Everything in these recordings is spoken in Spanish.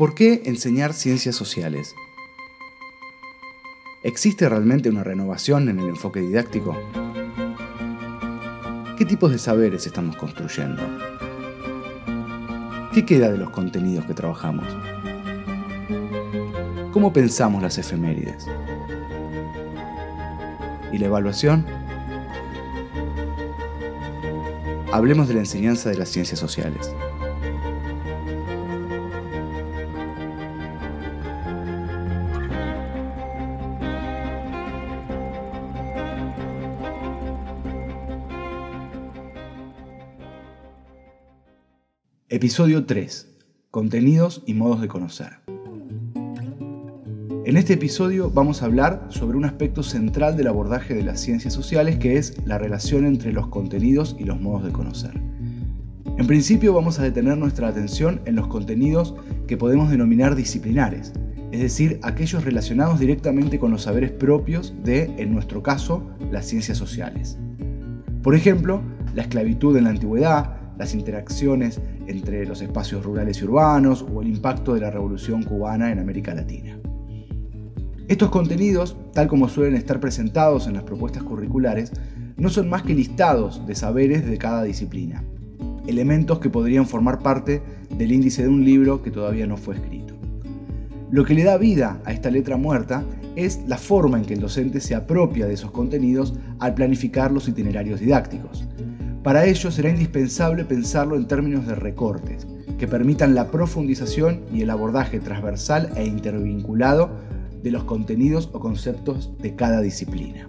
¿Por qué enseñar ciencias sociales? ¿Existe realmente una renovación en el enfoque didáctico? ¿Qué tipos de saberes estamos construyendo? ¿Qué queda de los contenidos que trabajamos? ¿Cómo pensamos las efemérides? ¿Y la evaluación? Hablemos de la enseñanza de las ciencias sociales. Episodio 3. Contenidos y modos de conocer. En este episodio vamos a hablar sobre un aspecto central del abordaje de las ciencias sociales que es la relación entre los contenidos y los modos de conocer. En principio vamos a detener nuestra atención en los contenidos que podemos denominar disciplinares, es decir, aquellos relacionados directamente con los saberes propios de, en nuestro caso, las ciencias sociales. Por ejemplo, la esclavitud en la antigüedad, las interacciones entre los espacios rurales y urbanos o el impacto de la revolución cubana en América Latina. Estos contenidos, tal como suelen estar presentados en las propuestas curriculares, no son más que listados de saberes de cada disciplina, elementos que podrían formar parte del índice de un libro que todavía no fue escrito. Lo que le da vida a esta letra muerta es la forma en que el docente se apropia de esos contenidos al planificar los itinerarios didácticos, para ello será indispensable pensarlo en términos de recortes, que permitan la profundización y el abordaje transversal e intervinculado de los contenidos o conceptos de cada disciplina.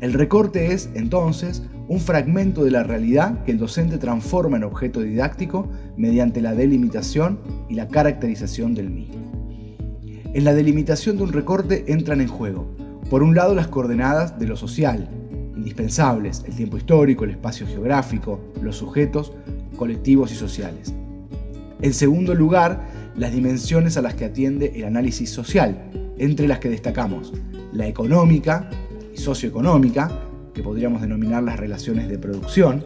El recorte es, entonces, un fragmento de la realidad que el docente transforma en objeto didáctico mediante la delimitación y la caracterización del mismo. En la delimitación de un recorte entran en juego, por un lado, las coordenadas de lo social, indispensables, el tiempo histórico, el espacio geográfico, los sujetos colectivos y sociales. En segundo lugar, las dimensiones a las que atiende el análisis social, entre las que destacamos la económica y socioeconómica, que podríamos denominar las relaciones de producción,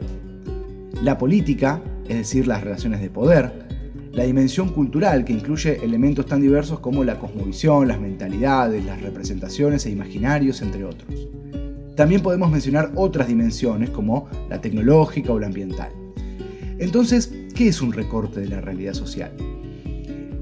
la política, es decir, las relaciones de poder, la dimensión cultural, que incluye elementos tan diversos como la cosmovisión, las mentalidades, las representaciones e imaginarios, entre otros. También podemos mencionar otras dimensiones como la tecnológica o la ambiental. Entonces, ¿qué es un recorte de la realidad social?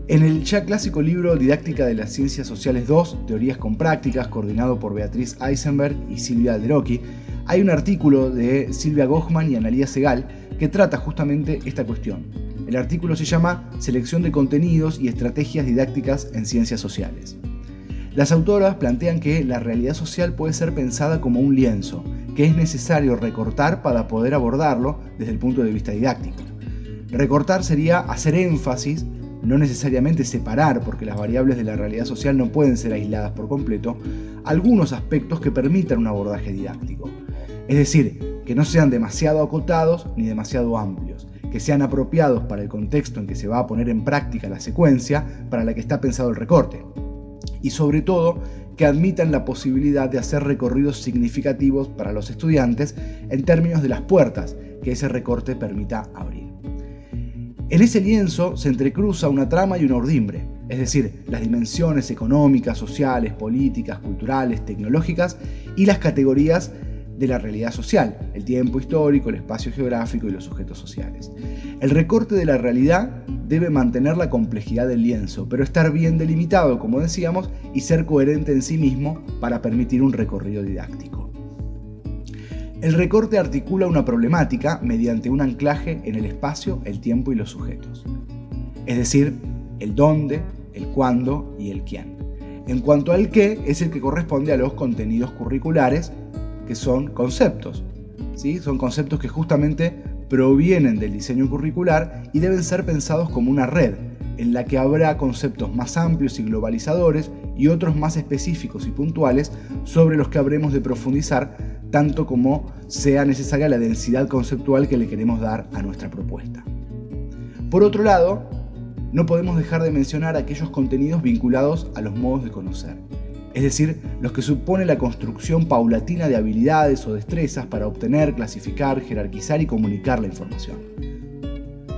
En el ya clásico libro Didáctica de las Ciencias Sociales 2, Teorías con Prácticas, coordinado por Beatriz Eisenberg y Silvia Alderoqui, hay un artículo de Silvia Gochman y Analía Segal que trata justamente esta cuestión. El artículo se llama Selección de contenidos y estrategias didácticas en ciencias sociales. Las autoras plantean que la realidad social puede ser pensada como un lienzo, que es necesario recortar para poder abordarlo desde el punto de vista didáctico. Recortar sería hacer énfasis, no necesariamente separar, porque las variables de la realidad social no pueden ser aisladas por completo, algunos aspectos que permitan un abordaje didáctico. Es decir, que no sean demasiado acotados ni demasiado amplios, que sean apropiados para el contexto en que se va a poner en práctica la secuencia para la que está pensado el recorte y sobre todo que admitan la posibilidad de hacer recorridos significativos para los estudiantes en términos de las puertas que ese recorte permita abrir. En ese lienzo se entrecruza una trama y una ordimbre, es decir, las dimensiones económicas, sociales, políticas, culturales, tecnológicas y las categorías de la realidad social, el tiempo histórico, el espacio geográfico y los sujetos sociales. El recorte de la realidad debe mantener la complejidad del lienzo, pero estar bien delimitado, como decíamos, y ser coherente en sí mismo para permitir un recorrido didáctico. El recorte articula una problemática mediante un anclaje en el espacio, el tiempo y los sujetos. Es decir, el dónde, el cuándo y el quién. En cuanto al qué, es el que corresponde a los contenidos curriculares que son conceptos. ¿sí? Son conceptos que justamente provienen del diseño curricular y deben ser pensados como una red, en la que habrá conceptos más amplios y globalizadores y otros más específicos y puntuales sobre los que habremos de profundizar tanto como sea necesaria la densidad conceptual que le queremos dar a nuestra propuesta. Por otro lado, no podemos dejar de mencionar aquellos contenidos vinculados a los modos de conocer es decir, los que supone la construcción paulatina de habilidades o destrezas para obtener, clasificar, jerarquizar y comunicar la información.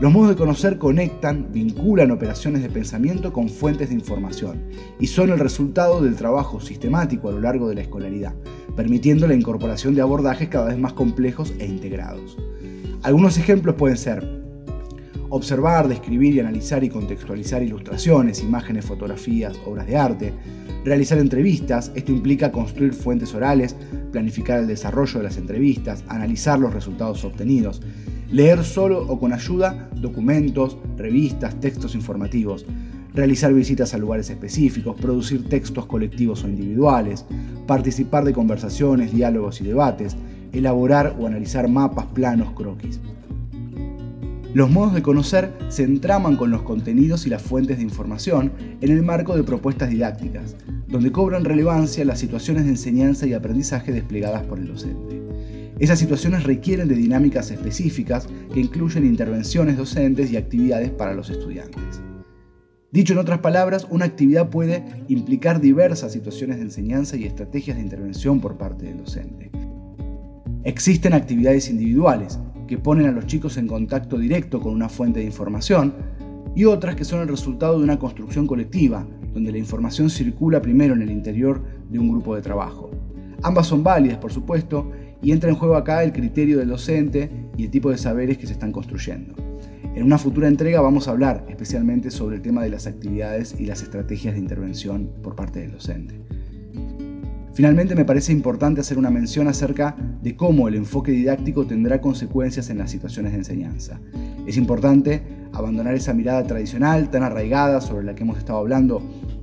Los modos de conocer conectan, vinculan operaciones de pensamiento con fuentes de información y son el resultado del trabajo sistemático a lo largo de la escolaridad, permitiendo la incorporación de abordajes cada vez más complejos e integrados. Algunos ejemplos pueden ser observar, describir y analizar y contextualizar ilustraciones, imágenes, fotografías, obras de arte, realizar entrevistas, esto implica construir fuentes orales, planificar el desarrollo de las entrevistas, analizar los resultados obtenidos, leer solo o con ayuda documentos, revistas, textos informativos, realizar visitas a lugares específicos, producir textos colectivos o individuales, participar de conversaciones, diálogos y debates, elaborar o analizar mapas, planos, croquis. Los modos de conocer se entraman con los contenidos y las fuentes de información en el marco de propuestas didácticas, donde cobran relevancia las situaciones de enseñanza y aprendizaje desplegadas por el docente. Esas situaciones requieren de dinámicas específicas que incluyen intervenciones docentes y actividades para los estudiantes. Dicho en otras palabras, una actividad puede implicar diversas situaciones de enseñanza y estrategias de intervención por parte del docente. Existen actividades individuales que ponen a los chicos en contacto directo con una fuente de información y otras que son el resultado de una construcción colectiva, donde la información circula primero en el interior de un grupo de trabajo. Ambas son válidas, por supuesto, y entra en juego acá el criterio del docente y el tipo de saberes que se están construyendo. En una futura entrega vamos a hablar especialmente sobre el tema de las actividades y las estrategias de intervención por parte del docente. Finalmente me parece importante hacer una mención acerca de cómo el enfoque didáctico tendrá consecuencias en las situaciones de enseñanza. Es importante abandonar esa mirada tradicional tan arraigada sobre la que hemos estado hablando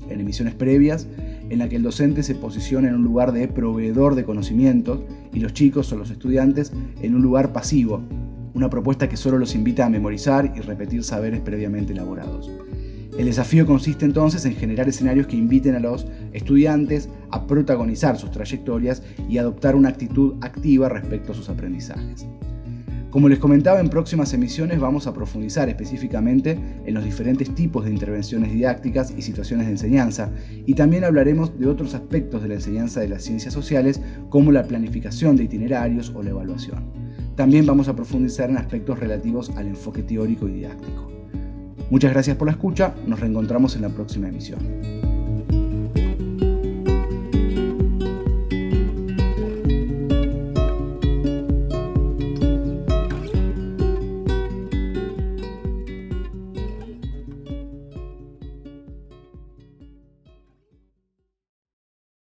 en emisiones previas en la que el docente se posiciona en un lugar de proveedor de conocimientos y los chicos o los estudiantes en un lugar pasivo, una propuesta que solo los invita a memorizar y repetir saberes previamente elaborados. El desafío consiste entonces en generar escenarios que inviten a los estudiantes a protagonizar sus trayectorias y adoptar una actitud activa respecto a sus aprendizajes. Como les comentaba, en próximas emisiones vamos a profundizar específicamente en los diferentes tipos de intervenciones didácticas y situaciones de enseñanza, y también hablaremos de otros aspectos de la enseñanza de las ciencias sociales, como la planificación de itinerarios o la evaluación. También vamos a profundizar en aspectos relativos al enfoque teórico y didáctico. Muchas gracias por la escucha, nos reencontramos en la próxima emisión.